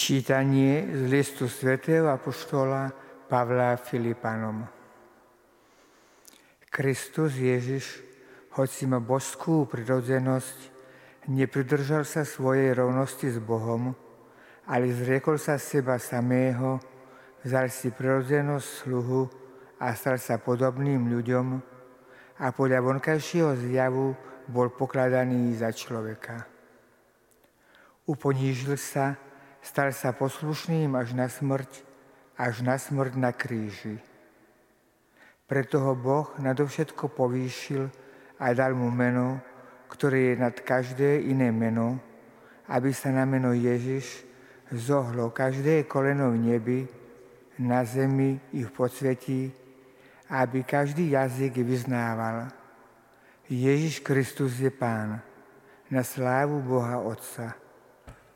Čítanie z listu svätého Apoštola Pavla Filipanom. Kristus Ježiš, hoci má božskú prirodzenosť, nepridržal sa svojej rovnosti s Bohom, ale zriekol sa seba samého, vzal si prirodzenosť sluhu a stal sa podobným ľuďom a podľa vonkajšieho zjavu bol pokladaný za človeka. Uponížil sa, stal sa poslušným až na smrť, až na smrť na kríži. Preto ho Boh nadovšetko povýšil a dal mu meno, ktoré je nad každé iné meno, aby sa na meno Ježiš zohlo každé koleno v nebi, na zemi i v podsvetí, aby každý jazyk vyznával. Ježiš Kristus je Pán, na slávu Boha Otca.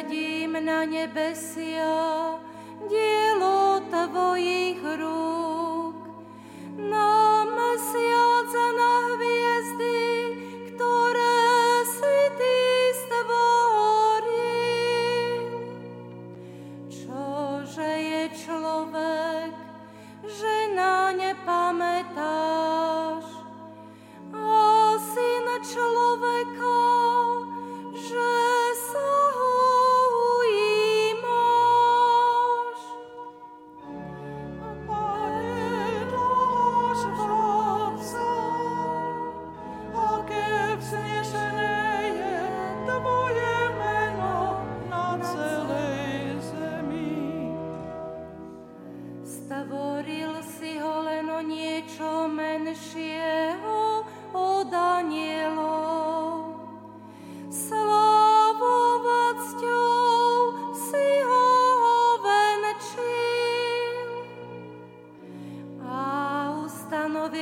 zradím na nebesia dielo tvojich rúk. Na mesiac a na hviezdy, ktoré si ty stvoril. Čože je človek, že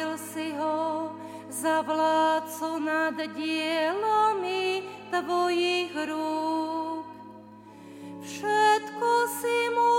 Postavil si ho za vládcu nad dielami tvojich rúk. Všetko si mu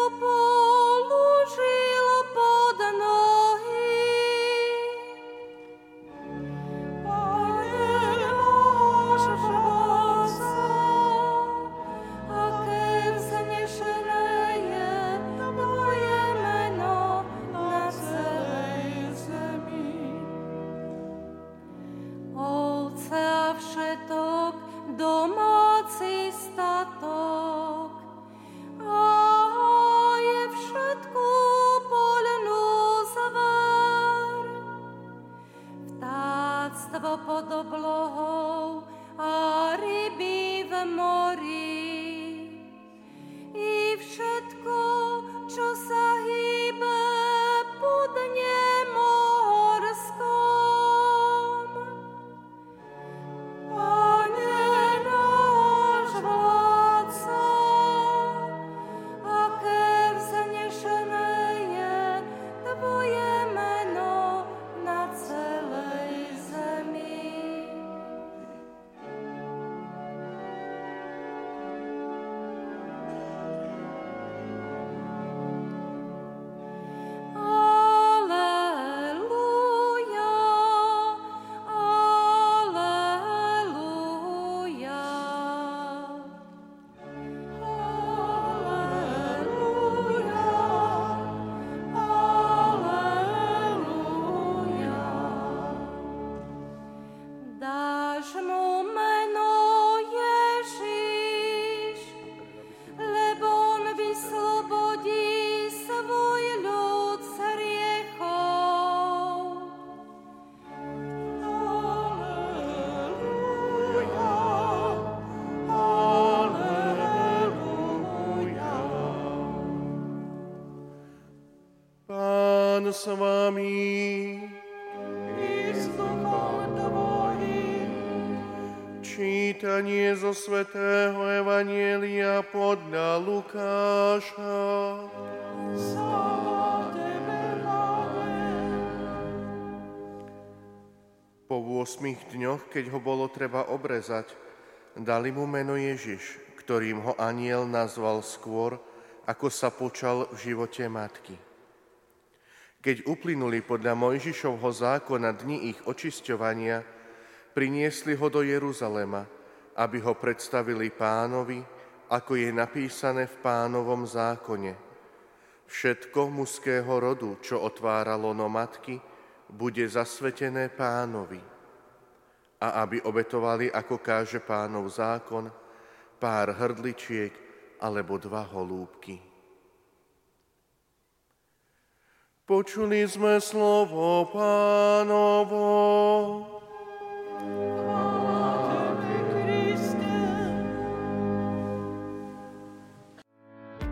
Čítanie zo Svetého Evanielia podľa Lukáša. Po 8 dňoch, keď ho bolo treba obrezať, dali mu meno Ježiš, ktorým ho aniel nazval skôr, ako sa počal v živote matky. Keď uplynuli podľa Mojžišovho zákona dni ich očisťovania, priniesli ho do Jeruzalema, aby ho predstavili pánovi, ako je napísané v pánovom zákone. Všetko mužského rodu, čo otváralo no matky, bude zasvetené pánovi. A aby obetovali, ako káže pánov zákon, pár hrdličiek alebo dva holúbky. Počuli sme slovo pánovo.